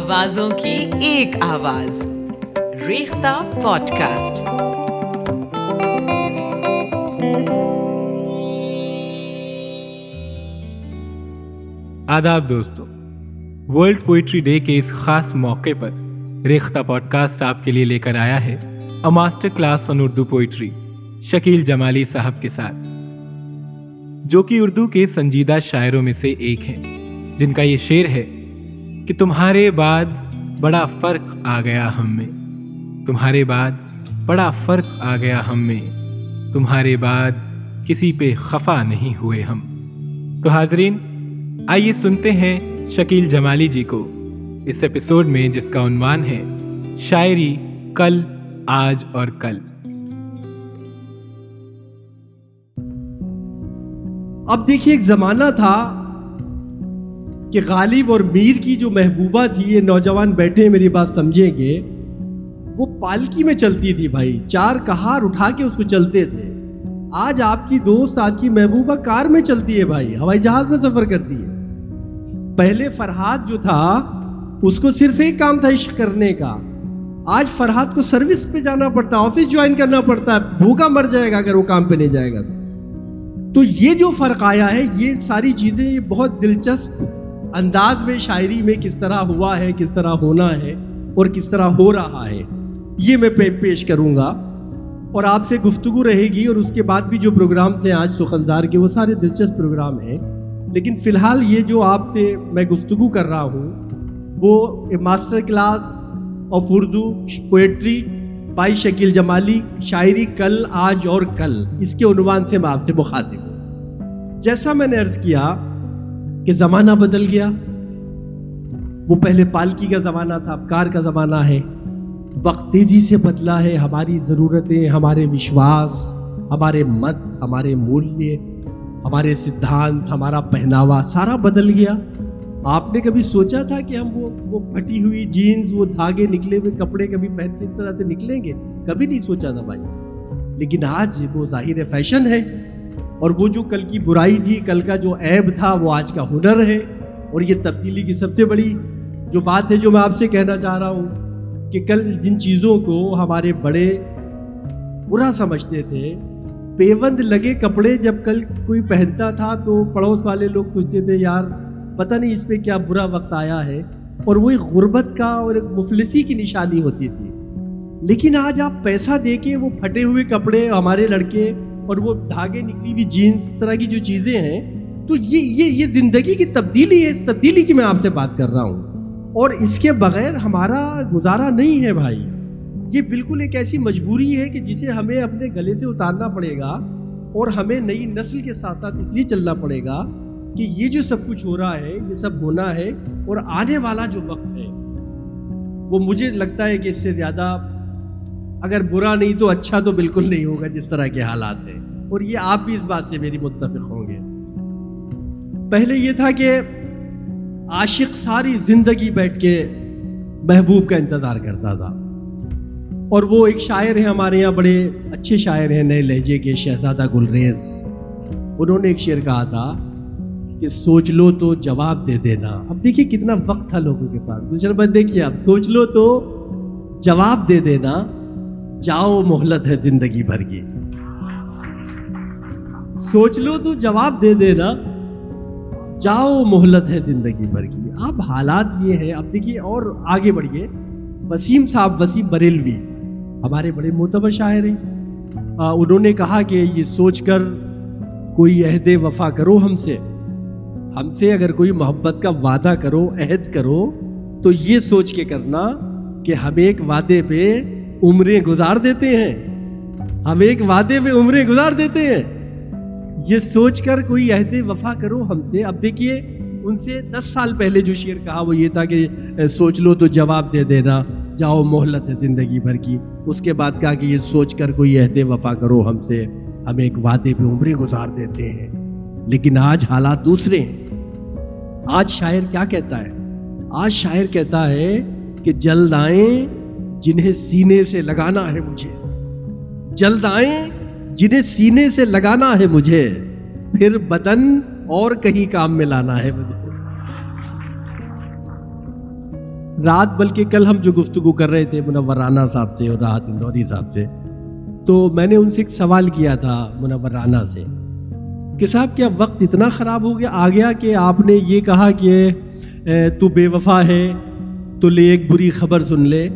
آوازوں کی ایک آواز۔ ریختہ پوڈ کاسٹ آداب دوستوں ورلڈ پوئٹری ڈے کے اس خاص موقع پر ریختہ پوڈ کاسٹ آپ کے لیے لے کر آیا ہے a master class on Urdu poetry Shakeel Jamali sahab کے ساتھ۔ جو کہ اردو کے سنجیدہ شاعروں میں سے ایک ہیں، جن کا یہ شعر ہے کہ تمہارے بعد بڑا فرق آ گیا ہم میں۔ تمہارے بعد بڑا فرق آ گیا ہم میں۔ تمہارے بعد کسی پہ خفا نہیں ہوئے ہم۔ تو حاضرین، آئیے سنتے ہیں شکیل جمالی جی کو اس ایپیسوڈ میں جس کا عنوان ہے شاعری کل، آج اور کل۔ اب دیکھیے، ایک زمانہ تھا کہ غالب اور میر کی جو محبوبہ تھی، یہ نوجوان بیٹھے میری بات سمجھیں گے، وہ پالکی میں چلتی تھی بھائی۔ چار کہار اٹھا کے اس کو چلتے تھے۔ آج آپ کی دوست، آج کی محبوبہ کار میں چلتی ہے بھائی۔ ہوائی جہاز میں سفر کرتی ہے۔ پہلے فرحاد جو تھا، اس کو صرف ایک کام تھا، عشق کرنے کا۔ آج فرحاد کو سروس پہ جانا پڑتا ہے آفس جوائن کرنا پڑتا ہے بھوکا مر جائے گا اگر وہ کام پہ نہیں جائے گا۔ تو یہ جو فرق آیا ہے، یہ ساری چیزیں، یہ بہت دلچسپ انداز میں شاعری میں کس طرح ہوا ہے، کس طرح ہونا ہے اور کس طرح ہو رہا ہے، یہ میں پیش کروں گا۔ اور آپ سے گفتگو رہے گی اور اس کے بعد بھی جو پروگرام تھے آج سخندار کے، وہ سارے دلچسپ پروگرام ہیں۔ لیکن فی الحال یہ جو آپ سے میں گفتگو کر رہا ہوں، وہ master class of Urdu, poetry by Shakeel Jamali, شاعری کل، آج اور کل، اس کے عنوان سے میں آپ سے مخاطب ہوں۔ جیسا میں نے عرض کیا کہ زمانہ بدل گیا۔ وہ پہلے پالکی کا زمانہ تھا، اب کار کا زمانہ ہے۔ وقت تیزی سے بدلا ہے، ہماری ضرورتیں، ہمارے وشواس، ہمارے مت، ہمارے مولیہ ہمارے سدھانت، ہمارا پہناوا، سارا بدل گیا۔ آپ نے کبھی سوچا تھا کہ ہم وہ وہ پھٹی ہوئی جینز، وہ دھاگے نکلے ہوئے کپڑے کبھی پہنتے اس طرح سے نکلیں گے؟ کبھی نہیں سوچا تھا بھائی۔ لیکن آج وہ ظاہر فیشن ہے۔ اور وہ جو کل کی برائی تھی، کل کا جو عیب تھا، وہ آج کا ہنر ہے۔ اور یہ تبدیلی کی سب سے بڑی جو بات ہے، جو میں آپ سے کہنا چاہ رہا ہوں کہ کل جن چیزوں کو ہمارے بڑے برا سمجھتے تھے، پیوند لگے کپڑے جب کل کوئی پہنتا تھا تو پڑوس والے لوگ سوچتے تھے، یار، پتہ نہیں اس پہ کیا برا وقت آیا ہے۔ اور وہ ایک غربت کا اور ایک مفلسی کی نشانی ہوتی تھی۔ لیکن آج آپ پیسہ دے کے وہ پھٹے ہوئے کپڑے، ہمارے لڑکے اور وہ دھاگے نکلی ہوئی جینس طرح کی جو چیزیں ہیں، تو یہ یہ یہ زندگی کی تبدیلی ہے۔ اس تبدیلی کی میں آپ سے بات کر رہا ہوں۔ اور اس کے بغیر ہمارا گزارا نہیں ہے بھائی۔ یہ بالکل ایک ایسی مجبوری ہے کہ جسے ہمیں اپنے گلے سے اتارنا پڑے گا اور ہمیں نئی نسل کے ساتھ ساتھ اس لیے چلنا پڑے گا کہ یہ جو سب کچھ ہو رہا ہے، یہ سب ہونا ہے اور آنے والا جو وقت ہے، وہ مجھے لگتا ہے کہ اس سے زیادہ اگر برا نہیں تو اچھا تو بالکل نہیں ہوگا جس طرح کے حالات ہیں۔ اور یہ آپ بھی اس بات سے میری متفق ہوں گے۔ پہلے یہ تھا کہ عاشق ساری زندگی بیٹھ کے محبوب کا انتظار کرتا تھا۔ اور وہ ایک شاعر ہیں ہمارے یہاں، بڑے اچھے شاعر ہیں، نئے لہجے کے شہزادہ گلریز۔ انہوں نے ایک شعر کہا تھا کہ سوچ لو تو جواب دے دینا۔ اب دیکھیے کتنا وقت تھا لوگوں کے پاس۔ دوسرا بات دیکھیے آپ، سوچ لو تو جواب دے دینا۔ جاؤ محلت ہے زندگی بھر کی۔ سوچ لو تو جواب دے دینا۔ جاؤ محلت ہے زندگی بھر کی۔ اب حالات یہ ہے اب دیکھیے اور آگے بڑھیے۔ وسیم صاحب، وسیم بریلوی، ہمارے بڑے معتبر شاعر ہیں۔ انہوں نے کہا کہ یہ سوچ کر کوئی عہد وفا کرو ہم سے۔ ہم سے اگر کوئی محبت کا وعدہ کرو، عہد کرو، تو یہ سوچ کے کرنا کہ ہم ایک وعدے پہ عمریں گزار دیتے ہیں۔ ہم ایک وعدے پہ عمریں گزار دیتے ہیں۔ یہ سوچ کر کوئی عہد وفا کرو ہم سے۔ اب دیکھیے، ان سے دس سال پہلے جو شعر کہا وہ یہ تھا کہ سوچ لو تو جواب دے دینا، جاؤ محلت ہے زندگی بھر کی۔ اس کے بعد کہا کہ یہ سوچ کر کوئی عہد وفا کرو ہم سے۔ ہم ایک وعدے پہ عمریں گزار دیتے ہیں۔ لیکن آج حالات دوسرے ہیں۔ آج شاعر کیا کہتا ہے؟ آج شاعر کہتا ہے کہ جلد آئیں جنہیں سینے سے لگانا ہے مجھے۔ جلد آئیں، جنہیں سینے سے لگانا ہے مجھے، پھر بدن اور کہیں کام میں لانا ہے مجھے۔ رات، بلکہ کل ہم جو گفتگو کر رہے تھے منور رانا صاحب سے اور راحت اندوری صاحب سے، تو میں نے ان سے ایک سوال کیا تھا منور رانا سے۔ کہ صاحب، کیا وقت اتنا خراب ہو گیا؟ آ گیا کہ آپ نے یہ کہا کہ تو بے وفا ہے، تو لے ایک بری خبر سن لے۔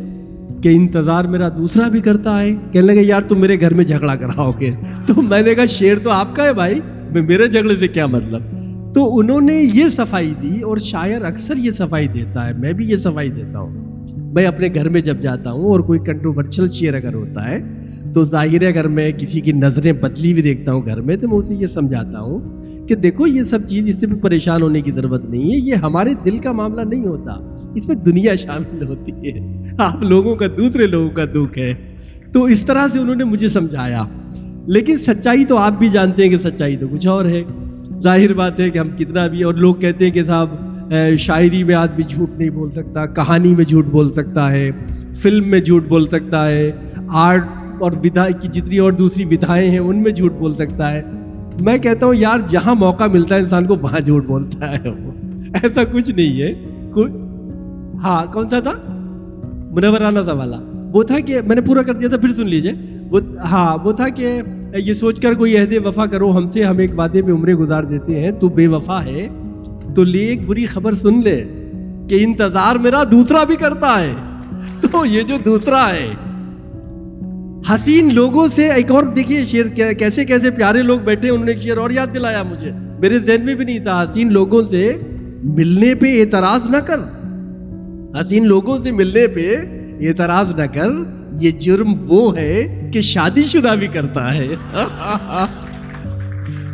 کہ انتظار میرا دوسرا بھی کرتا ہے۔ کہنے لگے، یار، تم میرے گھر میں جھگڑا کراؤ گے۔ تو میں نے کہا، شیر تو آپ کا ہے بھائی، میں میرے جھگڑے سے کیا مطلب؟ تو انہوں نے یہ صفائی دی اور شاعر اکثر یہ صفائی دیتا ہے، میں بھی یہ صفائی دیتا ہوں۔ میں اپنے گھر میں جب جاتا ہوں اور کوئی کنٹروورشل شعر اگر ہوتا ہے تو ظاہر ہے اگر میں کسی کی نظریں بدلی بھی دیکھتا ہوں گھر میں، تو میں اسے یہ سمجھاتا ہوں کہ دیکھو، یہ سب چیز اس سے بھی پریشان ہونے کی ضرورت نہیں ہے۔ یہ ہمارے دل کا معاملہ نہیں ہوتا۔ اس میں دنیا شامل ہوتی ہے۔ آپ لوگوں کا، دوسرے لوگوں کا دکھ ہے۔ تو اس طرح سے انہوں نے مجھے سمجھایا۔ لیکن سچائی تو آپ بھی جانتے ہیں کہ سچائی تو کچھ اور ہے۔ ظاہر بات ہے کہ ہم کتنا بھی، اور لوگ کہتے ہیں کہ صاحب شاعری میں آدمی جھوٹ نہیں بول سکتا، کہانی میں جھوٹ بول سکتا ہے، فلم میں جھوٹ بول سکتا ہے، آرٹ اور ودا کی جتنی اور دوسری ودھائیں ہیں، ان میں جھوٹ بول سکتا ہے۔ میں کہتا ہوں، یار، جہاں موقع ملتا ہے انسان کو، وہاں جھوٹ بولتا ہے وہ۔ ایسا کچھ نہیں ہے۔ ہاں کون سا تھا؟ منورانہ سا والا۔ وہ تھا کہ میں نے پورا کر دیا تھا، پھر سن لیجیے وہ ہاں وہ تھا کہ یہ سوچ کر کوئی عہد وفا کرو، ہم سے ہم ایک وعدے پہ عمریں گزار دیتے ہیں، تو بے وفا ہے۔ تو لے ایک بری خبر سن لے کہ انتظار میرا دوسرا بھی کرتا ہے۔ تو یہ جو دوسرا ہے حسین لوگوں سے ایک اور دیکھیے شیر کیسے کیسے پیارے لوگ بیٹھے انہوں نے شیر اور یاد دلایا مجھے۔ میرے ذہن میں بھی نہیں تھا حسین لوگوں سے ملنے پہ اعتراض نہ کر۔ حسین لوگوں سے ملنے پہ اعتراض نہ کر۔ یہ جرم وہ ہے کہ شادی شدہ بھی کرتا ہے۔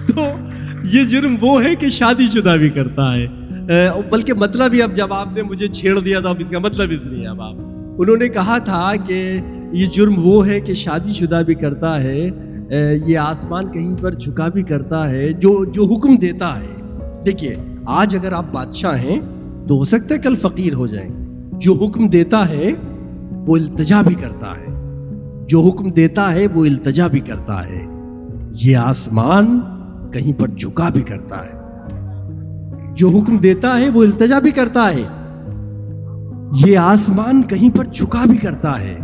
تو یہ جرم وہ ہے کہ شادی شدہ بھی کرتا ہے۔ بلکہ مطلب ہی اب جب آپ نے مجھے چھیڑ دیا تھا اب اس کا مطلب اس لیے اب آپ۔ انہوں نے کہا تھا کہ یہ جرم وہ ہے کہ شادی شدہ بھی کرتا ہے یہ آسمان کہیں پر جھکا بھی کرتا ہے، جو جو حکم دیتا ہے۔ دیکھیے، آج اگر آپ بادشاہ ہیں تو ہو سکتا ہے کل فقیر ہو جائیں۔ جو حکم دیتا ہے، وہ التجا بھی کرتا ہے۔ جو حکم دیتا ہے، وہ التجا بھی کرتا ہے۔ یہ آسمان کہیں پر جھکا بھی کرتا ہے۔ جو حکم دیتا ہے، وہ التجا بھی کرتا ہے۔ یہ آسمان کہیں پر جھکا بھی کرتا ہے۔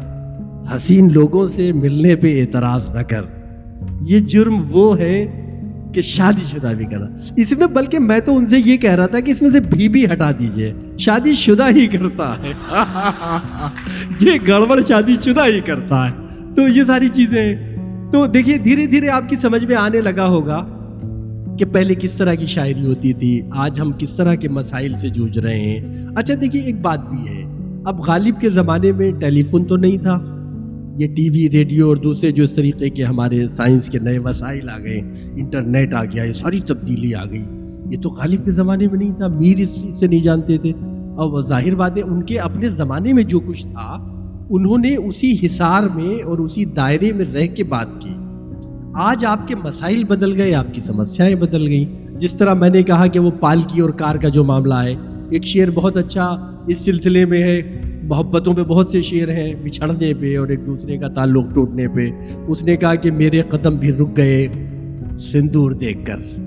حسین لوگوں سے ملنے پہ اعتراض نہ کر۔ یہ جرم وہ ہے کہ شادی شدہ بھی کرنا اس میں بلکہ میں تو ان سے یہ کہہ رہا تھا کہ اس میں سے بھی بھی ہٹا دیجیے۔ شادی شدہ ہی کرتا ہے۔ یہ گڑبڑ شادی شدہ ہی کرتا ہے۔ تو یہ ساری چیزیں تو دیکھیے، دھیرے دھیرے آپ کی سمجھ میں آنے لگا ہوگا کہ پہلے کس طرح کی شاعری ہوتی تھی، آج ہم کس طرح کے مسائل سے جوجھ رہے ہیں۔ اچھا دیکھیے، ایک بات بھی ہے۔ اب غالب کے زمانے میں ٹیلی فون تو نہیں تھا۔ یہ ٹی وی، ریڈیو اور دوسرے جو اس طریقے کے ہمارے سائنس کے نئے وسائل آ گئے، انٹرنیٹ آ گیا، یہ ساری تبدیلی آ گئی۔ یہ تو غالب کے زمانے میں نہیں تھا، میر اس چیز سے نہیں جانتے تھے۔ اور ظاہر بات ہے، ان کے اپنے زمانے میں جو کچھ تھا، انہوں نے اسی حصار میں اور اسی دائرے میں رہ کے بات کی۔ آج آپ کے مسائل بدل گئے، آپ کی سمسیاں بدل گئیں۔ جس طرح میں نے کہا کہ وہ پالکی اور کار کا جو معاملہ ہے، ایک شعر بہت اچھا اس سلسلے میں ہے۔ محبتوں پہ بہت سے شعر ہیں بچھڑنے پہ اور ایک دوسرے کا تعلق ٹوٹنے پہ۔ اس نے کہا کہ میرے قدم بھی رک گئے سندور دیکھ کر۔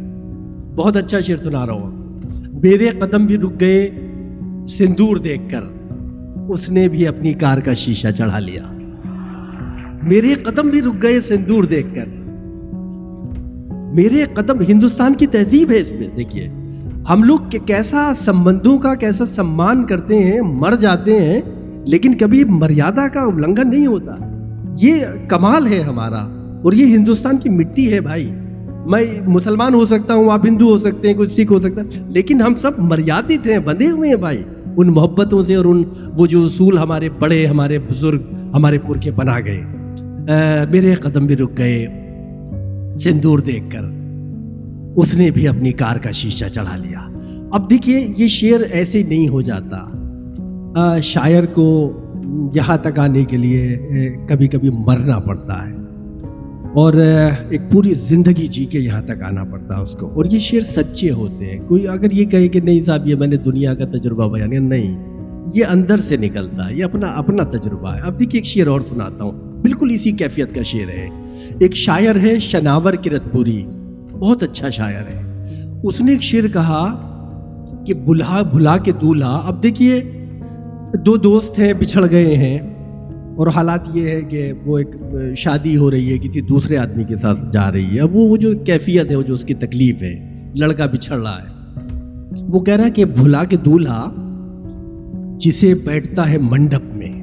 بہت اچھا شعر سنا رہا ہوں۔ میرے قدم بھی رک گئے سندور دیکھ کر۔ اس نے بھی اپنی کار کا شیشہ چڑھا لیا۔ میرے قدم بھی رک گئے سندور دیکھ کر۔ میرے قدم ہندوستان کی تہذیب ہے اس میں، دیکھیے۔ ہم لوگ کیسا سمبندوں کا، کیسا سمان کرتے ہیں، مر جاتے ہیں، لیکن کبھی مریادہ کا النگھن نہیں ہوتا۔ یہ کمال ہے ہمارا، اور یہ ہندوستان کی مٹی ہے بھائی۔ میں مسلمان ہو سکتا ہوں، آپ ہندو ہو سکتے ہیں، کوئی سکھ ہو سکتا ہے، لیکن ہم سب مریادت ہیں بندے ہوئے ہیں بھائی۔ ان محبتوں سے اور ان وہ جو اصول ہمارے بڑے، ہمارے بزرگ، ہمارے پورکھے بنا گئے۔ میرے قدم بھی رک گئے۔ سندور دیکھ کر۔ اس نے بھی اپنی کار کا شیشہ چڑھا لیا۔ اب دیکھیے، یہ شعر ایسے نہیں ہو جاتا۔ شاعر کو یہاں تک آنے کے لیے کبھی کبھی مرنا پڑتا ہے۔ اور ایک پوری زندگی جی کے یہاں تک آنا پڑتا ہے اس کو۔ اور یہ شعر سچے ہوتے ہیں۔ کوئی اگر یہ کہے کہ نہیں صاحب، یہ میں نے دنیا کا تجربہ بیان نہیں۔ یہ اندر سے نکلتا ہے، یہ اپنا اپنا تجربہ ہے۔ اب دیکھیے، ایک شعر اور سناتا ہوں۔ بالکل اسی کیفیت کا شعر ہے۔ ایک شاعر ہے، شناور کرت پوری بہت اچھا شاعر ہے۔ اس نے ایک شعر کہا کہ بلا بھلا کے دولہا اب دیکھیے، دو دوست ہیں بچھڑ گئے ہیں اور حالات یہ ہے کہ وہ ایک شادی ہو رہی ہے، کسی دوسرے آدمی کے ساتھ جا رہی ہے۔ اب وہ جو کیفیت ہے، وہ جو اس کی تکلیف ہے، لڑکا بچھڑ رہا ہے۔ وہ کہہ رہا ہے کہ بھلا کے دولہا جسے بیٹھتا ہے منڈپ میں۔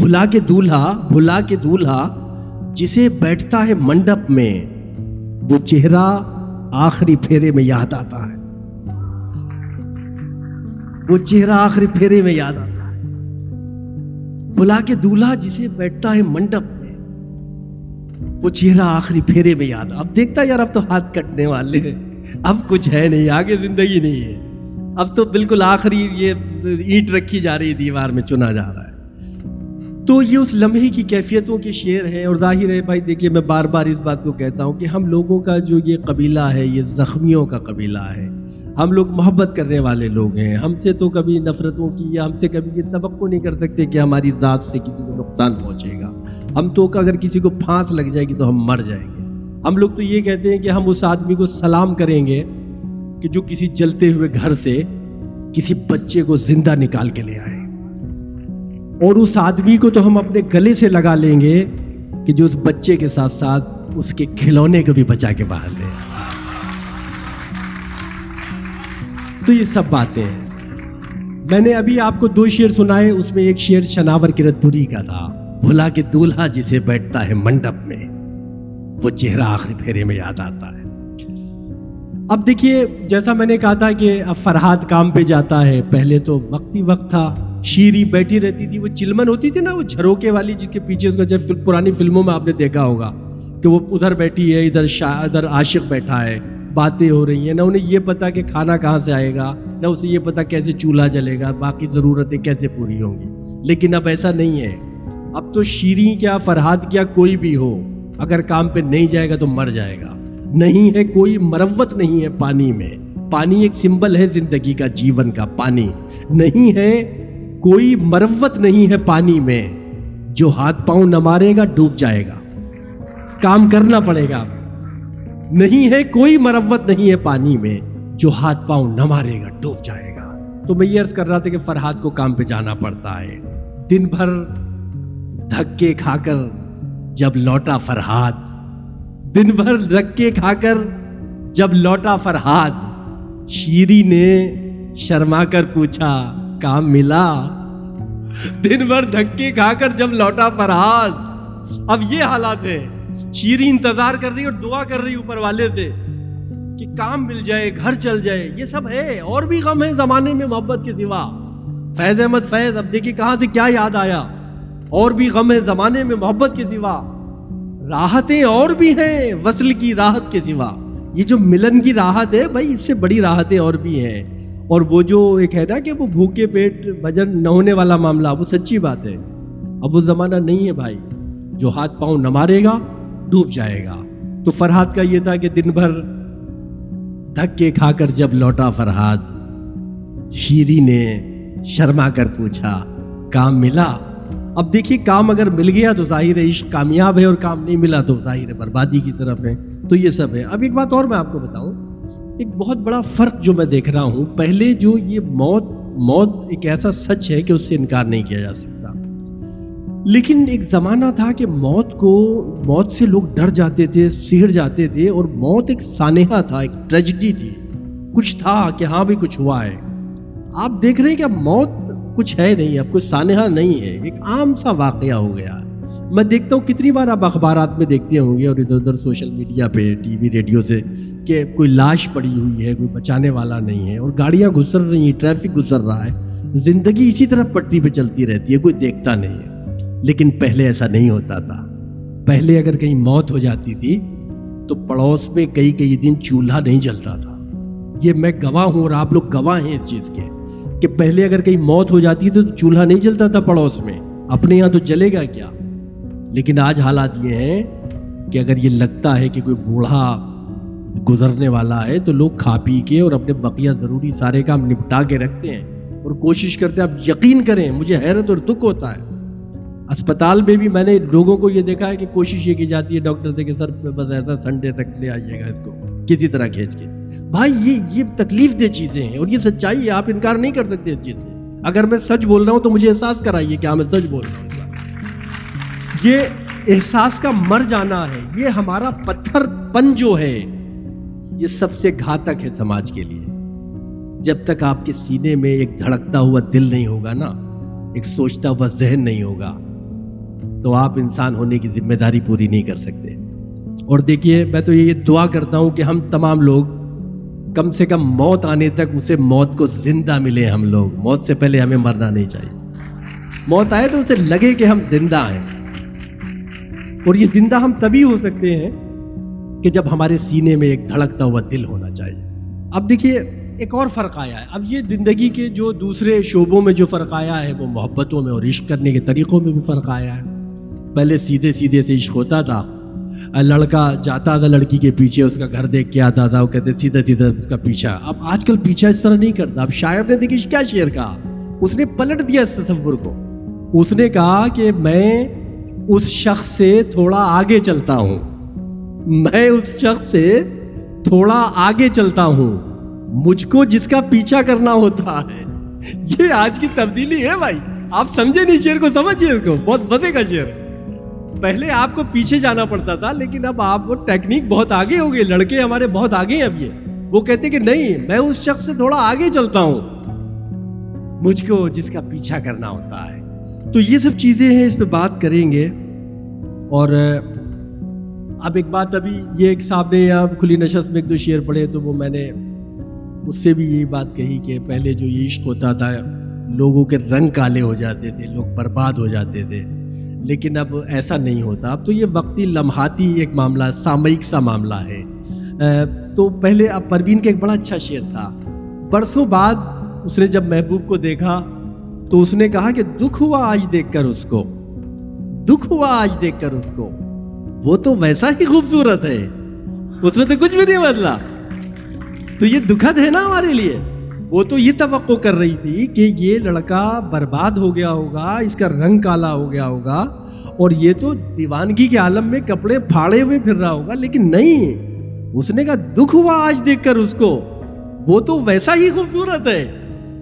بھلا کے دولہا بھلا کے دولہا جسے بیٹھتا ہے منڈپ میں۔ وہ چہرہ آخری پھیرے میں یاد آتا ہے۔ وہ چہرہ آخری پھیرے میں یاد آتا ہے۔ بلا کے دولہا جسے بیٹھتا ہے منڈپ میں، وہ چہرہ آخری پھیرے میں یاد۔ اب دیکھتا یار، اب تو ہاتھ کٹنے والے ہیں۔ اب کچھ ہے نہیں، آگے زندگی نہیں ہے۔ اب تو بالکل آخری یہ اینٹ رکھی جا رہی ہے، دیوار میں چنا جا رہا ہے۔ تو یہ اس لمحے کی کیفیتوں کے شعر ہیں اور ظاہر ہے بھائی، دیکھیے، میں بار بار اس بات کو کہتا ہوں کہ ہم لوگوں کا جو یہ قبیلہ ہے، یہ زخمیوں کا قبیلہ ہے۔ ہم لوگ محبت کرنے والے لوگ ہیں۔ ہم سے تو کبھی نفرتوں کی یا ہم سے کبھی یہ توقع نہیں کر سکتے کہ ہماری ذات سے کسی کو نقصان پہنچے گا۔ ہم تو اگر کسی کو پھانس لگ جائے گی تو ہم مر جائیں گے۔ ہم لوگ تو یہ کہتے ہیں کہ ہم اس آدمی کو سلام کریں گے کہ جو کسی جلتے ہوئے گھر سے کسی بچے کو زندہ نکال کے لے آئے۔ اور اس آدمی کو تو ہم اپنے گلے سے لگا لیں گے کہ جو اس بچے کے ساتھ ساتھ اس کے کھلونے کو بھی بچا کے باہر لے تو یہ سب باتیں ہیں۔ میں نے ابھی آپ کو دو شعر سنائے، اس میں ایک شعر شناور کرت پوری کا تھا۔ بھلا کے دولہا جسے بیٹھتا ہے منڈپ میں، وہ چہرہ آخری پھیرے میں یاد آتا ہے۔ اب دیکھیے، جیسا میں نے کہا تھا کہ اب فرحاد کام پہ جاتا ہے، پہلے تو وقتی وقت تھا۔ شیری بیٹھی رہتی تھی، وہ چلمن ہوتی تھی نا، وہ جھروکے والی جس کے پیچھے اس کا جب پرانی فلموں میں آپ نے دیکھا ہوگا کہ وہ ادھر بیٹھی ہے، ادھر شاہ ادھر عاشق بیٹھا ہے، باتیں ہو رہی ہیں، نہ انہیں یہ پتا کہ کھانا کہاں سے آئے گا، نہ اسے یہ پتا کیسے چولہا جلے گا، باقی ضرورتیں کیسے پوری ہوں گی۔ لیکن اب ایسا نہیں ہے۔ اب تو شیریں کیا فرحاد کیا کوئی بھی ہو، اگر کام پہ نہیں جائے گا تو مر جائے گا۔ نہیں ہے کوئی مروت نہیں ہے پانی میں۔ پانی ایک سمبل ہے زندگی کا، جیون کا پانی۔ نہیں ہے کوئی مروت نہیں ہے پانی میں، جو ہاتھ پاؤں نہ مارے گا، ڈوب جائے گا۔ کام کرنا پڑے گا۔ نہیں ہے کوئی مروت نہیں ہے پانی میں، جو ہاتھ پاؤں نہ مارے گا، ڈوب جائے گا۔ تو میں یہ عرض کر رہا تھا کہ فرحاد کو کام پہ جانا پڑتا ہے۔ دن بھر دھکے کھا کر جب لوٹا فرحاد دن بھر دھکے کھا کر جب لوٹا فرحاد شیری نے شرما کر پوچھا کام ملا۔ دن بھر دھکے کھا کر جب لوٹا فرحاد اب یہ حالات ہے شیری انتظار کر رہی اور دعا کر رہی اوپر والے سے کہ کام مل جائے، گھر چل جائے۔ یہ سب ہے۔ اور بھی غم ہے زمانے میں محبت کے سوا۔ فیض احمد، فیض، اب دیکھیے کہاں سے کیا یاد آیا۔ اور بھی غم ہے زمانے میں محبت کے سوا۔ راحتیں اور بھی ہیں وصل کی راحت کے سوا۔ یہ جو ملن کی راحت ہے، بھائی، اس سے بڑی راحتیں اور بھی ہیں۔ اور وہ جو ایک ہے نا کہ وہ بھوکے پیٹ بجن نہ ہونے والا معاملہ، وہ سچی بات ہے۔ اب وہ زمانہ نہیں ہے بھائی۔ جو ہاتھ پاؤں نہ مارے گا، ڈوب جائے گا۔ تو فرحاد کا یہ تھا کہ دن بھر دھکے کھا کر جب لوٹا فرحاد شیری نے شرما کر پوچھا، کام ملا؟ اب دیکھیے، کام اگر مل گیا تو ظاہر ہے عشق کامیاب ہے اور کام نہیں ملا تو ظاہر ہے بربادی کی طرف ہے۔ تو یہ سب ہے۔ اب ایک بات اور میں آپ کو بتاؤں۔ ایک بہت بڑا فرق جو میں دیکھ رہا ہوں، پہلے جو یہ موت موت ایک ایسا سچ ہے کہ اس سے انکار نہیں کیا جا سکتا۔ لیکن ایک زمانہ تھا کہ موت کو، موت سے لوگ ڈر جاتے تھے، سہر جاتے تھے اور موت ایک سانحہ تھا، ایک ٹریجڈی تھی۔ کچھ تھا کہ ہاں بھی کچھ ہوا ہے۔ آپ دیکھ رہے ہیں کہ اب موت کچھ ہے نہیں، اب کوئی سانحہ نہیں ہے۔ ایک عام سا واقعہ ہو گیا۔ ہے میں دیکھتا ہوں کتنی بار آپ اخبارات میں دیکھتے ہوں گے اور ادھر ادھر سوشل میڈیا پہ، ٹی وی ریڈیو سے، کہ کوئی لاش پڑی ہوئی ہے، کوئی بچانے والا نہیں ہے اور گاڑیاں گزر رہی ہیں، ٹریفک گزر رہا ہے، زندگی اسی طرح پٹری پہ چلتی رہتی ہے، کوئی دیکھتا نہیں ہے۔ لیکن پہلے ایسا نہیں ہوتا تھا۔ پہلے اگر کہیں موت ہو جاتی تھی، تو پڑوس میں کئی کئی دن چولہا نہیں جلتا تھا۔ یہ میں گواہ ہوں اور آپ لوگ گواہ ہیں اس چیز کے، کہ پہلے اگر کہیں موت ہو جاتی تھی تو چولہا نہیں جلتا تھا پڑوس میں۔ اپنے یہاں تو جلے گا کیا؟ لیکن آج حالات یہ ہیں کہ اگر یہ لگتا ہے کہ کوئی بوڑھا گزرنے والا ہے تو لوگ کھا پی کے اور اپنے بقیہ ضروری سارے کام نپٹا کے رکھتے ہیں اور کوشش کرتے ہیں آپ یقین کریں، مجھے حیرت اور دکھ ہوتا ہے۔ اسپتال میں بھی میں نے لوگوں کو یہ دیکھا ہے کہ کوشش یہ کی جاتی ہے، ڈاکٹر سے کہ سر بس ایسا سنڈے تک لے آئیے گا اس کو، کسی طرح کھینچ کے۔ بھائی، یہ یہ تکلیف دہ چیزیں ہیں اور یہ سچائی ہے، آپ انکار نہیں کر سکتے اس چیز سے۔ اگر میں سچ بول رہا ہوں تو مجھے احساس کرائیے کہ ہاں میں سچ بول رہا ہوں۔ یہ احساس کا مر جانا ہے، یہ ہمارا پتھر پن جو ہے، یہ سب سے گھاتک ہے سماج کے لیے۔ جب تک آپ کے سینے میں ایک دھڑکتا ہوا دل نہیں ہوگا نا، ایک سوچتا ہوا ذہن نہیں ہوگا، تو آپ انسان ہونے کی ذمہ داری پوری نہیں کر سکتے۔ اور دیکھیے، میں تو یہ دعا کرتا ہوں کہ ہم تمام لوگ کم سے کم موت آنے تک اسے موت کو زندہ ملے ہم لوگ۔ موت سے پہلے ہمیں مرنا نہیں چاہیے۔ موت آئے تو اسے لگے کہ ہم زندہ ہیں۔ اور یہ زندہ ہم تبھی ہو سکتے ہیں کہ جب ہمارے سینے میں ایک دھڑکتا ہوا دل ہونا چاہیے۔ اب دیکھیے، ایک اور فرق آیا ہے۔ اب یہ زندگی کے جو دوسرے شعبوں میں جو فرق آیا ہے، وہ محبتوں میں اور عشق کرنے کے طریقوں میں بھی فرق آیا ہے۔ پہلے سیدھے سیدھے سے عشق ہوتا تھا۔ لڑکا جاتا تھا لڑکی کے پیچھے، اس کا گھر دیکھ کے آتا تھا، وہ کہتے سیدھا سیدھا اس کا پیچھا۔ اب آج کل پیچھا اس طرح نہیں کرتا۔ اب شاعر نے دیکھی کیا شعر کہا۔ اس نے پلٹ دیا اس تصور کو۔ اس نے کہا کہ میں اس شخص سے تھوڑا آگے چلتا ہوں۔ میں اس شخص سے تھوڑا آگے چلتا ہوں۔ مجھ کو جس کا پیچھا کرنا ہوتا ہے۔ یہ آج کی تبدیلی ہے بھائی۔ آپ سمجھے نہیں شعر کو سمجھیے اس کو۔ بہت مزے کا شعر۔ پہلے آپ کو پیچھے جانا پڑتا تھا، لیکن اب آپ کو ٹیکنیک بہت آگے ہو گئی لڑکے ہمارے بہت آگے ہیں اب یہ۔ وہ کہتے کہ نہیں، میں اس شخص سے تھوڑا آگے چلتا ہوں۔ مجھ کو جس کا پیچھا کرنا ہوتا ہے۔ تو یہ سب چیزیں ہیں اس پہ بات کریں گے۔ اور، اب ایک بات، ابھی یہ ایک صاحب نے یہاں کھلی نشست میں ایک دو شعر پڑھے تو وہ میں نے اس سے بھی یہی بات کہی کہ پہلے جو یہ عشق ہوتا تھا، لوگوں کے رنگ کالے ہو جاتے تھے، لوگ برباد ہو جاتے تھے۔ لیکن اب ایسا نہیں ہوتا۔ اب تو یہ وقتی لمحاتی ایک معاملہ سامعک سا معاملہ ہے۔ تو پہلے اب پروین کا ایک بڑا اچھا شعر تھا۔ برسوں بعد اس نے جب محبوب کو دیکھا تو اس نے کہا کہ دکھ ہوا آج دیکھ کر اس کو۔ دکھ ہوا آج دیکھ کر اس کو۔ وہ تو ویسا ہی خوبصورت ہے۔ اس میں تو کچھ بھی نہیں بدلا۔ تو یہ دکھد ہے نا ہمارے لیے۔ وہ تو یہ توقع کر رہی تھی کہ یہ لڑکا برباد ہو گیا ہوگا، اس کا رنگ کالا ہو گیا ہوگا اور یہ تو دیوانگی کے عالم میں کپڑے پھاڑے ہوئے پھر رہا ہوگا، لیکن نہیں۔ اس نے کہا دکھ ہوا آج دیکھ کر اس کو۔ وہ تو ویسا ہی خوبصورت ہے۔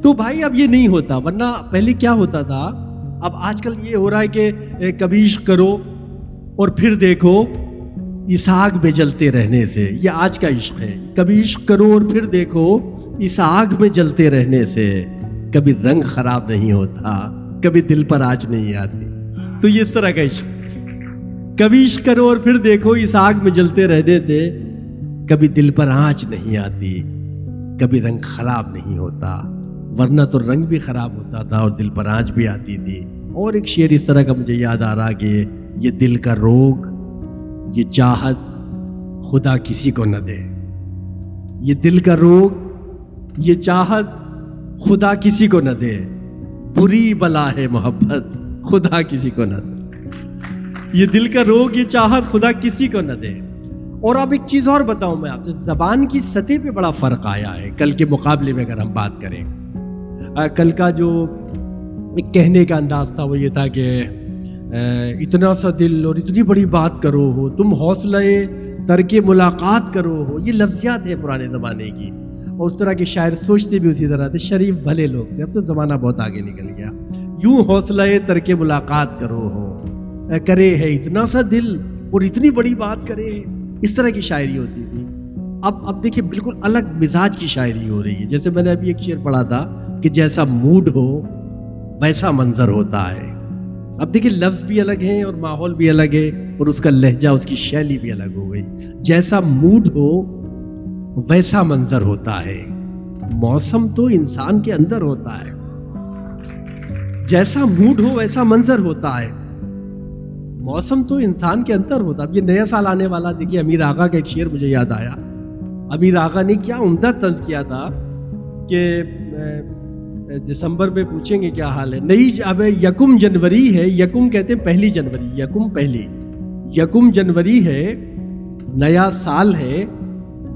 تو بھائی اب یہ نہیں ہوتا، ورنہ پہلے کیا ہوتا تھا؟ اب آج کل یہ ہو رہا ہے کہ کبھی عشق کرو اور پھر دیکھو اس آگ میں جلتے رہنے سے، یہ آج کا عشق ہے۔ کبھی عشق کرو اور پھر دیکھو اس آگ میں جلتے رہنے سے کبھی رنگ خراب نہیں ہوتا، کبھی دل پر آج نہیں آتی۔ تو یہ اس طرح کا عشق کبھی عشق کرو اور پھر دیکھو اس آگ میں جلتے رہنے سے کبھی دل پر آنچ نہیں آتی، کبھی رنگ خراب نہیں ہوتا۔ ورنہ تو رنگ بھی خراب ہوتا تھا اور دل پر آنچ بھی آتی تھی۔ اور ایک شعر اس طرح کا مجھے یاد آ رہا کہ یہ دل کا روگ، یہ چاہت خدا کسی کو نہ دے۔ یہ دل کا روگ، یہ چاہت خدا کسی کو نہ دے۔ بری بلا ہے محبت، خدا کسی کو نہ دے۔ یہ دل کا روگ، یہ چاہت خدا کسی کو نہ دے۔ اور اب ایک چیز اور بتاؤں میں آپ سے، زبان کی سطح پہ بڑا فرق آیا ہے۔ کل کے مقابلے میں اگر ہم بات کریں کل کا جو ایک کہنے کا انداز تھا وہ یہ تھا کہ اتنا سا دل اور اتنی بڑی بات کرو ہو، تم حوصلہ ترک ملاقات کرو ہو، یہ لفظیات ہے پرانے زمانے کی۔ اور اس طرح کے شاعر سوچتے بھی اسی طرح تھے، شریف بھلے لوگ تھے، اب تو زمانہ بہت آگے نکل گیا۔ یوں حوصلہ ترک ملاقات کرو ہو۔ کرے ہے اتنا سا دل اور اتنی بڑی بات کرے اس طرح کی شاعری ہوتی۔ اب اب دیکھیے بالکل الگ مزاج کی شاعری ہو رہی ہے۔ جیسے میں نے ابھی ایک شعر پڑھا تھا کہ جیسا موڈ ہو، ویسا منظر ہوتا ہے۔ اب دیکھیے لفظ بھی الگ ہیں اور ماحول بھی الگ ہے اور اس کا لہجہ، اس کی شیلی بھی الگ ہو گئی۔ جیسا موڈ ہو، ویسا منظر ہوتا ہے۔ موسم تو انسان کے اندر ہوتا ہے۔ جیسا موڈ ہو، ویسا منظر ہوتا ہے۔ موسم تو انسان کے اندر ہوتا ہے۔ اب یہ نیا سال آنے والا، دیکھیے امیر آغا کا ایک شعر مجھے یاد آیا۔ امیر آغا نے کیا عمدہ طنز کیا تھا کہ دسمبر میں پوچھیں گے کیا حال ہے۔ نئی اب یکم جنوری ہے، یکم کہتے ہیں پہلی جنوری، یکم پہلی۔ یکم جنوری ہے، نیا سال ہے،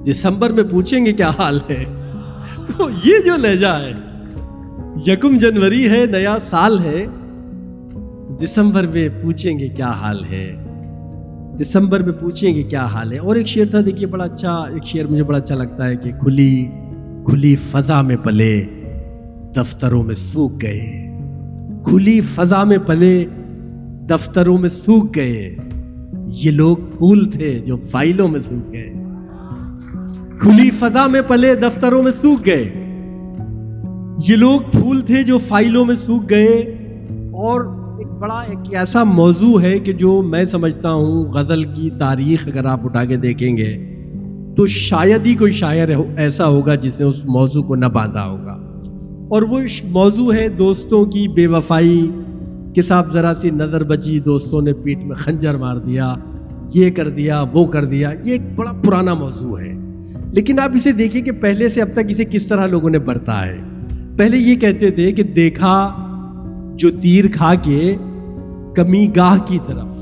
دسمبر میں پوچھیں گے کیا حال ہے۔ تو یہ جو لہجہ ہے، یکم جنوری ہے، نیا سال ہے، دسمبر میں پوچھیں گے کیا حال ہے۔ دسمبر میں پوچھیں گے کیا حال ہے؟ اور ایک شعر تھا، دیکھیے، بڑا اچھا ایک شعر مجھے بڑا اچھا لگتا ہے کہ کھلی کھلی فضا میں پلے دفتروں میں سوکھ گئے۔ کھلی فضا میں پلے دفتروں میں سوکھ گئے۔ یہ لوگ پھول تھے جو فائلوں میں سوکھ گئے۔ کھلی فضا میں پلے دفتروں میں سوکھ گئے۔ یہ لوگ پھول تھے جو فائلوں میں سوکھ گئے اور ایک بڑا ایک ایسا موضوع ہے کہ جو میں سمجھتا ہوں غزل کی تاریخ اگر آپ اٹھا کے دیکھیں گے تو شاید ہی کوئی شاعر ایسا ہوگا جس نے اس موضوع کو نہ باندھا ہوگا۔ اور وہ موضوع ہے دوستوں کی بے وفائی کہ صاحب ذرا سی نظر بچی، دوستوں نے پیٹ میں خنجر مار دیا، یہ کر دیا، وہ کر دیا۔ یہ ایک بڑا پرانا موضوع ہے۔ لیکن آپ اسے دیکھیں کہ پہلے سے اب تک اسے کس طرح لوگوں نے برتا ہے۔ پہلے یہ کہتے تھے کہ دیکھا جو تیر کھا کے کمی گاہ کی طرف،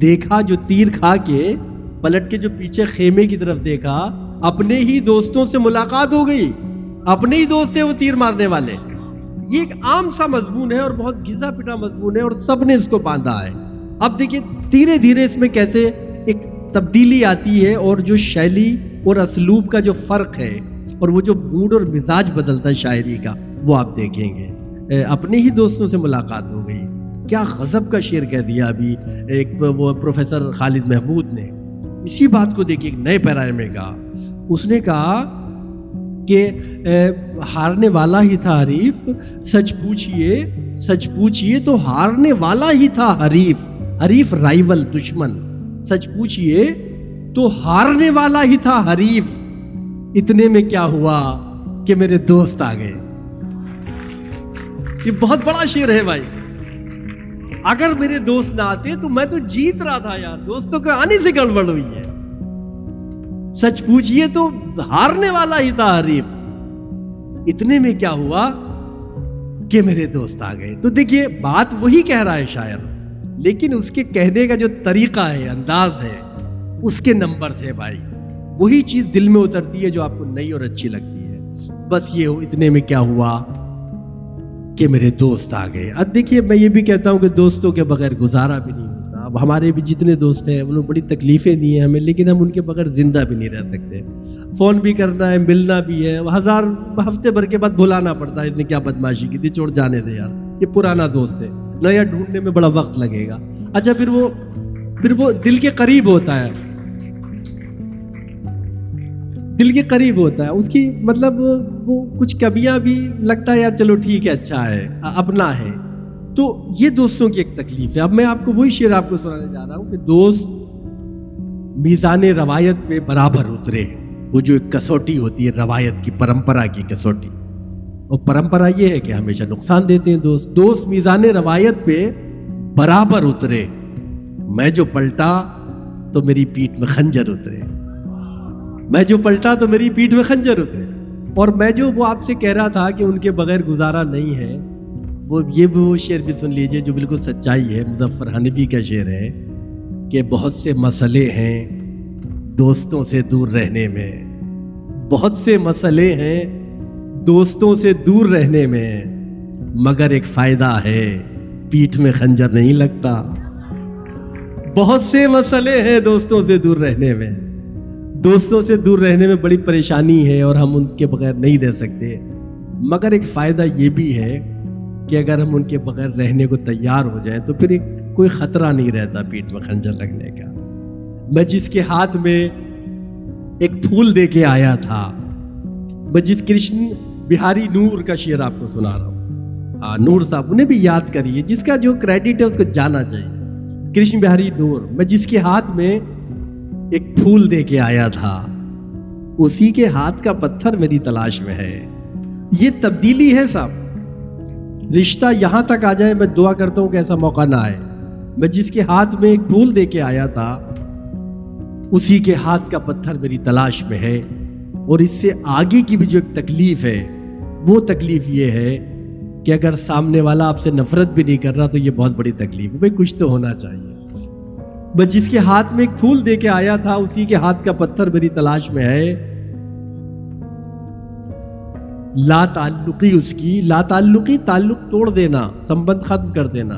دیکھا جو تیر کھا کے، پلٹ کے جو پیچھے خیمے کی طرف دیکھا، اپنے ہی دوستوں سے ملاقات ہو گئی۔ اپنے ہی دوست تھے وہ تیر مارنے والے۔ یہ ایک عام سا مضمون ہے اور بہت گزا پٹا مضمون ہے اور سب نے اس کو باندھا ہے۔ اب دیکھیے دھیرے دھیرے اس میں کیسے ایک تبدیلی آتی ہے اور جو شیلی اور اسلوب کا جو فرق ہے اور وہ جو موڈ اور مزاج بدلتا ہے شاعری کا، وہ آپ دیکھیں گے۔ اپنے ہی دوستوں سے ملاقات ہو گئی۔ کیا غضب کا شعر کہہ دیا ابھی ایک وہ پروفیسر خالد محمود نے؟ اسی بات کو دیکھیے، ایک نئے پیرائے میں کہا۔ اس نے کہا کہ ہارنے والا ہی تھا حریف، سچ پوچھئے سچ پوچھئے تو ہارنے والا ہی تھا حریف حریف رائیول دشمن۔ سچ پوچھئے تو ہارنے والا ہی تھا حریف۔ اتنے میں کیا ہوا کہ میرے دوست آ گئے۔ یہ بہت بڑا شیر ہے بھائی۔ اگر میرے دوست نہ آتے تو میں تو جیت رہا تھا یار۔ دوستوں کو آنے سے گڑبڑ ہوئی ہے۔ سچ پوچھئے تو ہارنے والا ہی تھا حریف۔ اتنے میں کیا ہوا کہ میرے دوست آ گئے۔ تو دیکھیے بات وہی کہہ رہا ہے شاعر۔ لیکن اس کے کہنے کا جو طریقہ ہے، انداز ہے، اس کے نمبر سے بھائی۔ وہی چیز دل میں اترتی ہے جو آپ کو نئی اور اچھی لگتی ہے۔ بس یہ ہو، اتنے میں کیا ہوا۔ کہ میرے دوست آ گئے۔ اب دیکھیے، میں یہ بھی کہتا ہوں کہ دوستوں کے بغیر گزارا بھی نہیں ہوتا۔ اب ہمارے بھی جتنے دوست ہیں انہوں نے بڑی تکلیفیں دی ہیں ہمیں، لیکن ہم ان کے بغیر زندہ بھی نہیں رہ سکتے۔ فون بھی کرنا ہے، ملنا بھی ہے۔ ہزار، ہفتے بھر کے بعد بھلانا پڑتا ہے۔ اس نے کیا بدماشی کی تھی؟ چھوڑ جانے دے یار۔ یہ پرانا دوست ہے۔ نیا ڈھونڈنے میں بڑا وقت لگے گا۔ اچھا پھر وہ پھر وہ دل کے قریب ہوتا ہے۔ دل کے قریب ہوتا ہے۔ اس کی مطلب وہ کچھ کبیاں بھی لگتا ہے، یار چلو ٹھیک ہے اچھا ہے اپنا ہے۔ تو یہ دوستوں کی ایک تکلیف ہے۔ اب میں آپ کو وہی شعر آپ کو سنانے جا رہا ہوں کہ دوست میزان روایت پہ برابر اترے۔ وہ جو ایک کسوٹی ہوتی ہے، روایت کی پرمپرا کی کسوٹی۔ اور پرمپرا یہ ہے کہ ہمیشہ نقصان دیتے ہیں دوست۔ دوست میزان روایت پہ برابر اترے۔ میں جو پلٹا تو میری پیٹ میں خنجر اترے۔ میں جو پلٹا تو میری پیٹ میں خنجر اترے اور میں جو وہ آپ سے کہہ رہا تھا کہ ان کے بغیر گزارا نہیں ہے، وہ یہ بھی وہ شعر بھی سن لیجیے جو بالکل سچائی ہے۔ مظفر حنفی کا شعر ہے کہ بہت سے مسئلے ہیں دوستوں سے دور رہنے میں۔ بہت سے مسئلے ہیں دوستوں سے دور رہنے میں، مگر ایک فائدہ ہے، پیٹھ میں خنجر نہیں لگتا۔ بہت سے مسئلے ہیں دوستوں سے دور رہنے میں۔ دوستوں سے دور رہنے میں بڑی پریشانی ہے اور ہم ان کے بغیر نہیں رہ سکتے۔ مگر ایک فائدہ یہ بھی ہے کہ اگر ہم ان کے بغیر رہنے کو تیار ہو جائیں تو پھر ایک کوئی خطرہ نہیں رہتا پیٹ میں خنجر لگنے کا۔ میں جس کے ہاتھ میں ایک پھول دے کے آیا تھا، میں جس کرشن بہاری نور کا شعر آپ کو سنا رہا ہوں۔ ہاں نور صاحب، انہیں بھی یاد کریے، جس کا جو کریڈٹ ہے اس کو جانا چاہیے۔ کرشن بہاری نور، میں جس کے ہاتھ میں ایک پھول دے کے آیا تھا۔ اسی کے ہاتھ کا پتھر میری تلاش میں ہے۔ یہ تبدیلی ہے صاحب رشتہ یہاں تک آ جائے، میں دعا کرتا ہوں کہ ایسا موقع نہ آئے۔ میں جس کے ہاتھ میں ایک پھول دے کے آیا تھا، اسی کے ہاتھ کا پتھر میری تلاش میں ہے۔ اور اس سے آگے کی بھی جو ایک تکلیف ہے، وہ تکلیف یہ ہے کہ اگر سامنے والا آپ سے نفرت بھی نہیں کر رہا، تو یہ بہت بڑی تکلیف ہے۔ بھائی، کچھ تو ہونا چاہیے۔ بس جس کے ہاتھ میں ایک پھول دے کے آیا تھا، اسی کے ہاتھ کا پتھر میری تلاش میں ہے۔ لا تعلقی اس کی، لا تعلقی تعلق توڑ دینا، سمبند ختم کر دینا۔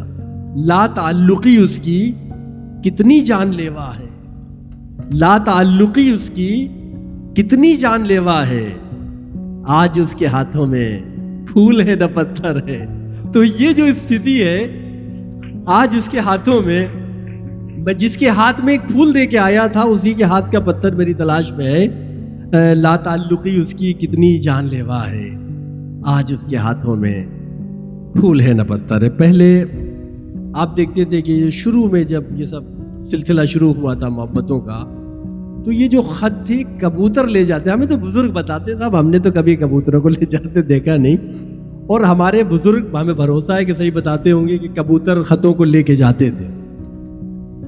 لا تعلقی اس کی کتنی جان لیوا ہے۔ لا تعلقی اس کی کتنی جان لیوا ہے۔ آج اس کے ہاتھوں میں پھول ہے نہ پتھر ہے۔ تو یہ جو استھتی ہے، آج اس کے ہاتھوں میں میں جس کے ہاتھ میں ایک پھول دے کے آیا تھا، اسی کے ہاتھ کا پتھر میری تلاش میں ہے۔ لا تعلقی اس کی کتنی جان لیوا ہے۔ آج اس کے ہاتھوں میں پھول ہے نہ پتھر۔ ہے پہلے آپ دیکھتے تھے کہ شروع میں جب یہ سب سلسلہ شروع ہوا تھا محبتوں کا، تو یہ جو خط تھے کبوتر لے جاتے، ہمیں تو بزرگ بتاتے صاحب ہم نے تو کبھی کبوتروں کو لے جاتے دیکھا نہیں۔ اور ہمارے بزرگ، ہمیں بھروسہ ہے کہ صحیح بتاتے ہوں گے کہ کبوتر خطوں کو لے کے جاتے تھے۔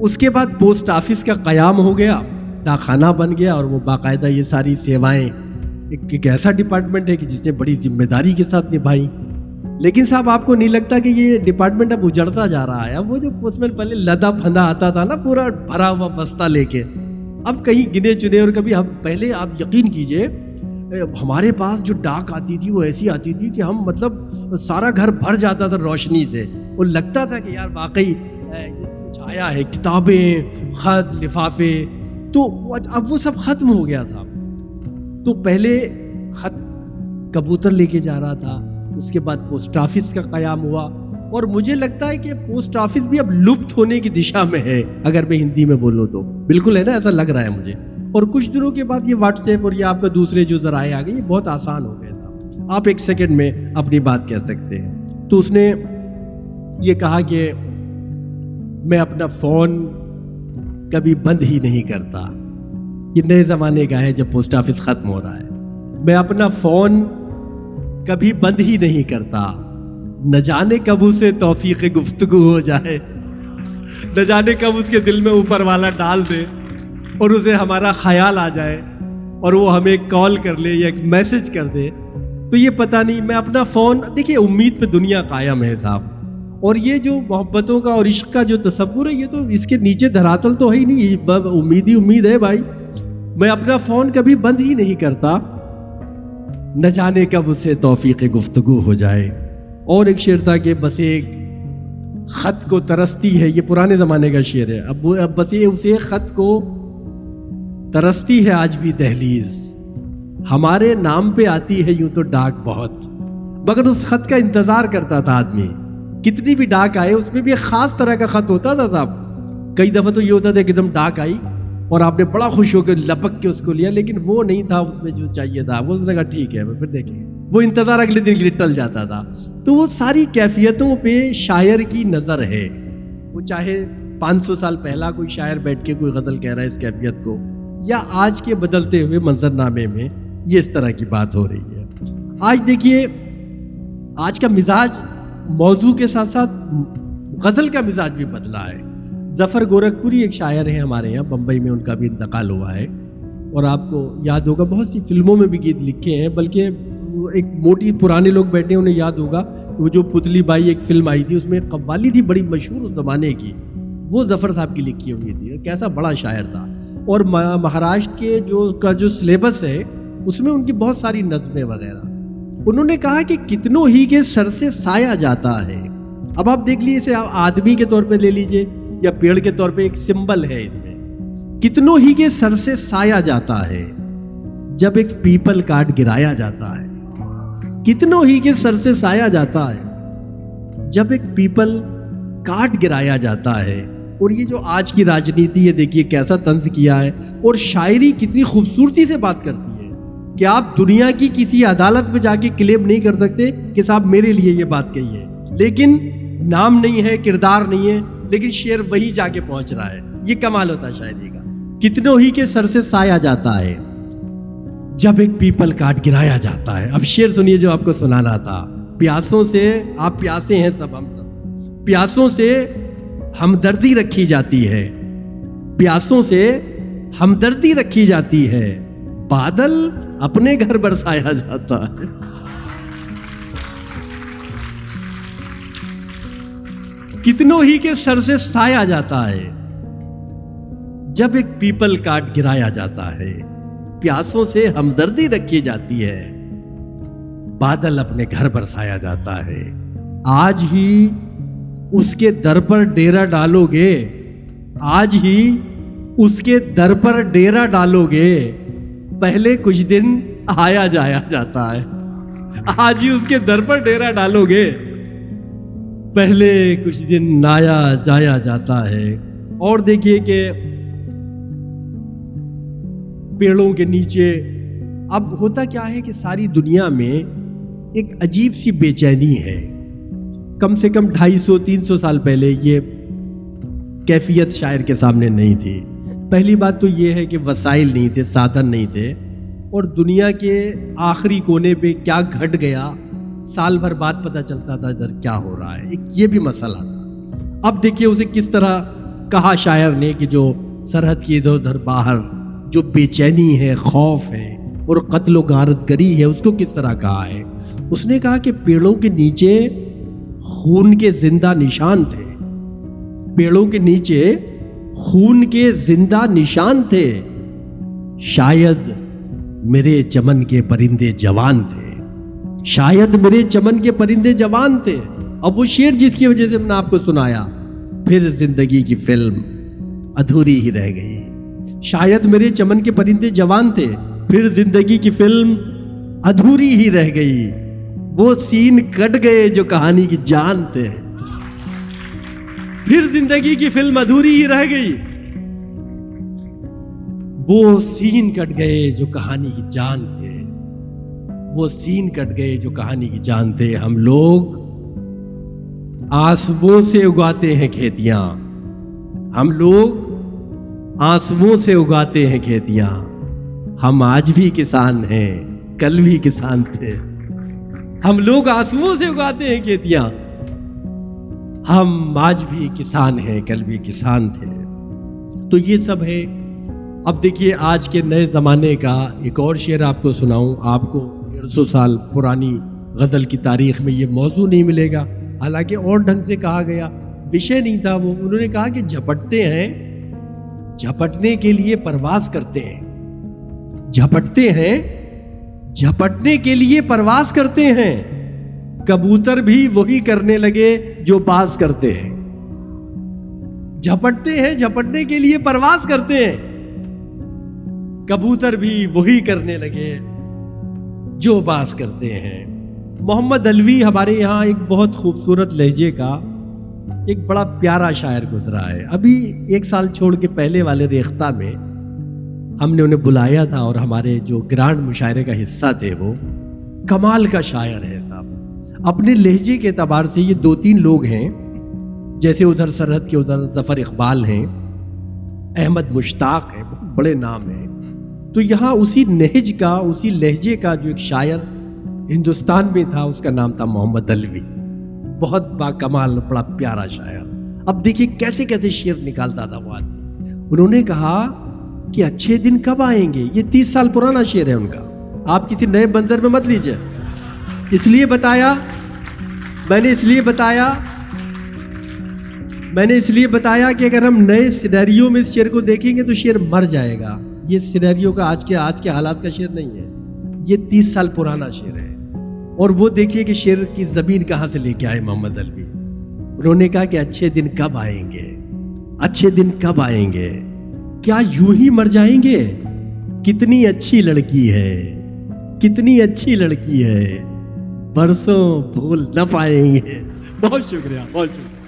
اس کے بعد پوسٹ آفس کا قیام ہو گیا ڈاکخانہ بن گیا اور وہ باقاعدہ یہ ساری سیوائیں ایک ایسا ڈپارٹمنٹ ہے کہ جس نے بڑی ذمہ داری کے ساتھ نبھائی۔ لیکن صاحب، آپ کو نہیں لگتا کہ یہ ڈپارٹمنٹ اب اجڑتا جا رہا ہے؟ اب وہ جو پوسٹ مین پہلے لدا پھندا آتا تھا نا، پورا بھرا ہوا بستہ لے کے۔ اب کہیں گنے چنے اور کبھی ہم پہلے آپ یقین کیجیے، ہمارے پاس جو ڈاک آتی تھی، وہ ایسی آتی تھی کہ ہم مطلب سارا گھر بھر جاتا تھا روشنی سے۔ وہ لگتا تھا کہ یار واقعی کچھ آیا ہے، کتابیں، خط، لفافے۔ تو اب وہ سب ختم ہو گیا صاحب تو پہلے خط کبوتر لے کے جا رہا تھا، اس کے بعد پوسٹ آفس کا قیام ہوا۔ اور مجھے لگتا ہے کہ پوسٹ آفس بھی اب لپت ہونے کی دشا میں ہے، اگر میں ہندی میں بولوں تو۔ بالکل ہے نا، ایسا لگ رہا ہے مجھے۔ اور کچھ دنوں کے بعد یہ واٹس ایپ اور یہ آپ کا دوسرے جو ذرائع آ گئے یہ بہت آسان ہو گیا تھا۔ آپ ایک سیکنڈ میں اپنی بات کہہ سکتے ہیں۔ تو اس نے یہ کہا کہ میں اپنا فون کبھی بند ہی نہیں کرتا۔ یہ نئے زمانے کا ہے جب پوسٹ آفس ختم ہو رہا ہے۔ میں اپنا فون کبھی بند ہی نہیں کرتا۔ نہ جانے کب اسے توفیق گفتگو ہو جائے۔ نہ جانے کب اس کے دل میں اوپر والا ڈال دے اور اسے ہمارا خیال آ جائے اور وہ ہمیں کال کر لے یا ایک میسج کر دے۔ تو یہ پتہ نہیں، میں اپنا فون، دیکھیے، امید پہ دنیا قائم ہے صاحب۔ اور یہ جو محبتوں کا اور عشق کا جو تصور ہے، یہ تو اس کے نیچے دھراتل تو ہے ہی نہیں۔ امید ہی امید ہے بھائی۔ میں اپنا فون کبھی بند ہی نہیں کرتا۔ نہ جانے کب اسے توفیق گفتگو ہو جائے۔ اور ایک شعر تھا کہ بس ایک خط کو ترستی ہے۔ یہ پرانے زمانے کا شعر ہے۔ اب اب بس اسے خط کو ترستی ہے۔ آج بھی دہلیز۔ ہمارے نام پہ آتی ہے یوں تو ڈاک بہت۔ مگر اس خط کا انتظار کرتا تھا آدمی۔ کتنی بھی ڈاک آئے، اس میں بھی ایک خاص طرح کا خط ہوتا تھا صاحب۔ کئی دفعہ تو یہ ہوتا تھا ایک دم ڈاک آئی اور آپ نے بڑا خوش ہو کے لپک کے اس کو لیا، لیکن وہ نہیں تھا اس میں جو چاہیے تھا۔ وہ اس نے کہا، ٹھیک ہے، پھر دیکھیں۔ وہ انتظار اگلے دن کے لیے ٹل جاتا تھا۔ تو وہ ساری کیفیتوں پہ شاعر کی نظر ہے۔ وہ چاہے پانچ سو سال پہلا کوئی شاعر بیٹھ کے کوئی غزل کہہ رہا ہے اس کیفیت کو، یا آج کے بدلتے ہوئے منظر نامے میں یہ اس طرح کی بات ہو رہی ہے۔ آج دیکھیے، آج کا مزاج موضوع کے ساتھ ساتھ غزل کا مزاج بھی بدلا ہے۔ ظفر گورکھپوری ایک شاعر ہیں ہمارے یہاں، بمبئی میں ان کا بھی انتقال ہوا ہے۔ اور آپ کو یاد ہوگا، بہت سی فلموں میں بھی گیت لکھے ہیں، بلکہ ایک موٹی پرانے لوگ بیٹھے ہیں، انہیں یاد ہوگا۔ وہ جو پتلی بائی ایک فلم آئی تھی، اس میں قوالی تھی، بڑی مشہور اس زمانے کی۔ وہ ظفر صاحب کی لکھی ہوئی تھی۔ کیسا بڑا شاعر تھا۔ اور مہاراشٹر کے جو کا جو سلیبس ہے، اس میں ان کی بہت ساری نظمیں وغیرہ۔ انہوں نے کہا کہ کتنوں ہی کے سر سے سایہ جاتا ہے۔ اب آپ دیکھ لیجیے اسے، آدمی کے طور پہ لے لیجیے یا پیڑ کے طور پہ ایک سمبل ہے اس میں۔ کتنوں ہی کے سر سے سایہ جاتا ہے۔ جب ایک پیپل کاٹ گرایا جاتا ہے۔ کتنوں ہی کے سر سے سایہ جاتا ہے۔ جب ایک پیپل کاٹ گرایا جاتا ہے۔ اور یہ جو آج کی راجنیتی ہے، دیکھیے کیسا طنز کیا ہے۔ اور شاعری کتنی خوبصورتی سے بات کرتی ہے۔ کہ آپ دنیا کی کسی عدالت میں جا کے کلیم نہیں کر سکتے کہ صاحب میرے لیے یہ بات کہی ہے۔ لیکن نام نہیں ہے، کردار نہیں ہے، لیکن شعر وہی جا کے پہنچ رہا ہے۔ یہ کمال ہوتا ہے شاعری کا۔ کتنوں ہی کے سر سے سایا جاتا ہے۔ جب ایک پیپل کاٹ گرایا جاتا ہے۔ اب شعر سنیے جو آپ کو سنانا تھا۔ پیاسوں سے آپ پیاسے ہیں سب، ہم سب۔ پیاسوں سے ہمدردی رکھی جاتی ہے۔ پیاسوں سے ہمدردی رکھی جاتی ہے۔ بادل اپنے گھر برسایا جاتا۔ ہے کتنوں ہی کے سر سے سایا جاتا ہے۔ جب ایک پیپل کاٹ گرایا جاتا ہے، پیاسوں سے ہمدردی رکھی جاتی ہے۔ بادل اپنے گھر برسایا جاتا ہے۔ آج ہی اس کے در پر ڈیرا ڈالو گے۔ آج ہی اس کے در پر ڈیرا ڈالو گے۔ پہلے کچھ دن آیا جایا جاتا ہے۔ آج ہی اس کے در پر ڈیرا ڈالو گے۔ پہلے کچھ دن نایا جایا جاتا ہے۔ اور دیکھیے کہ پیڑوں کے نیچے اب ہوتا کیا ہے کہ ساری دنیا میں ایک عجیب سی بے چینی ہے۔ کم سے کم ڈھائی سو، تین سو سال پہلے یہ کیفیت شاعر کے سامنے نہیں تھی۔ پہلی بات تو یہ ہے کہ وسائل نہیں تھے، سادھن نہیں تھے۔ اور دنیا کے آخری کونے پہ کیا گھٹ گیا، سال بھر بعد پتہ چلتا تھا ادھر کیا ہو رہا ہے۔ ایک یہ بھی مسئلہ تھا۔ اب دیکھیے اسے کس طرح کہا شاعر نے کہ جو سرحد کی ادھر ادھر باہر جو بے چینی ہے، خوف ہے اور قتل و غارت گری ہے، اس کو کس طرح کہا ہے؟ اس نے کہا کہ پیڑوں کے نیچے خون کے زندہ نشان تھے۔ پیڑوں کے نیچے خون کے زندہ نشان تھے۔ شاید میرے چمن کے پرندے جوان تھے۔ شاید میرے چمن کے پرندے جوان تھے۔ اب وہ شیر جس کی وجہ سے میں نے آپ کو سنایا، پھر زندگی کی فلم ادھوری ہی رہ گئی۔ شاید میرے چمن کے پرندے جوان تھے، پھر زندگی کی فلم ادھوری ہی رہ گئی۔ وہ سین کٹ گئے جو کہانی کی جان تھے۔ پھر زندگی کی فلم ادھوری ہی رہ گئی۔ وہ سین کٹ گئے جو کہانی کی جان تھے۔ وہ سین کٹ گئے جو کہانی کی جان تھے۔ ہم لوگ آنسو سے اگاتے ہیں کھیتیاں۔ ہم لوگ آنسو سے اگاتے ہیں کھیتیاں۔ ہم آج بھی کسان ہیں، کل بھی کسان تھے۔ ہم لوگ آنسو سے اگاتے ہیں کھیتیاں۔ ہم آج بھی کسان ہیں کل بھی کسان تھے۔ تو یہ سب ہے۔ اب دیکھیے، آج کے نئے زمانے کا ایک اور شعر آپ کو سناؤں۔ آپ کو ڈیڑھ سو سال پرانی غزل کی تاریخ میں یہ موضوع نہیں ملے گا۔ حالانکہ اور ڈھنگ سے کہا گیا۔ وشے نہیں تھا وہ۔ انہوں نے کہا کہ جھپٹتے ہیں۔ جھپٹنے کے لیے پرواز کرتے ہیں۔ جھپٹتے ہیں۔ جھپٹنے کے لیے پرواز کرتے ہیں۔ کبوتر بھی وہی کرنے لگے جو باز کرتے ہیں۔ جھپٹتے ہیں، جھپٹنے کے لیے پرواز کرتے ہیں۔ کبوتر بھی وہی کرنے لگے جو باز کرتے ہیں۔ محمد الوی ہمارے یہاں ایک بہت خوبصورت لہجے کا ایک بڑا پیارا شاعر گزرا ہے۔ ابھی ایک سال چھوڑ کے پہلے والے ریختہ میں ہم نے انہیں بلایا تھا اور ہمارے جو گرانڈ مشاعرے کا حصہ تھے وہ کمال کا شاعر ہے۔ اپنے لہجے کے اعتبار سے یہ دو تین لوگ ہیں، جیسے ادھر سرحد کے ادھر ظفر اقبال ہیں، احمد مشتاق ہیں، بہت بڑے نام ہیں۔ تو یہاں اسی نہج کا، اسی لہجے کا جو ایک شاعر ہندوستان میں تھا، اس کا نام تھا محمد الوی بہت با کمال بڑا پیارا شاعر۔ اب دیکھیے کیسے کیسے شعر نکالتا تھا وہ آدمی۔ انہوں نے کہا کہ اچھے دن کب آئیں گے؟ یہ تیس سال پرانا شعر ہے ان کا۔ آپ کسی نئے منظر میں مت لیجیے اس لیے بتایا، میں نے اس لیے بتایا، میں نے اس لیے بتایا کہ اگر ہم نئے سینیریو میں اس شعر کو دیکھیں گے تو شعر مر جائے گا۔ یہ سینیریو کا آج کے آج کے حالات کا شعر نہیں ہے۔ یہ تیس سال پرانا شعر ہے۔ اور وہ دیکھیے کہ شعر کی زمین کہاں سے لے کے آئے محمد الوی انہوں نے کہا کہ اچھے دن کب آئیں گے؟ اچھے دن کب آئیں گے؟ کیا یوں ہی مر جائیں گے؟ کتنی اچھی لڑکی ہے۔ کتنی اچھی لڑکی ہے۔ برسوں بھول نہ پائیں گے بہت شکریہ بہت شکریہ۔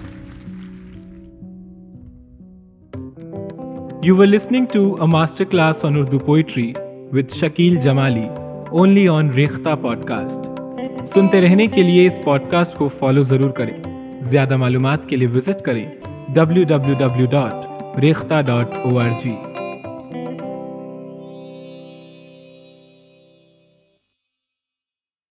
You were listening to a masterclass on Urdu poetry with Shakil Jamali only on Rekhta podcast. سنتے رہنے کے لیے اس پوڈ کاسٹ کو فالو ضرور کریں زیادہ معلومات کے لیے وزٹ کریں W W W dot Rekhta dot O R G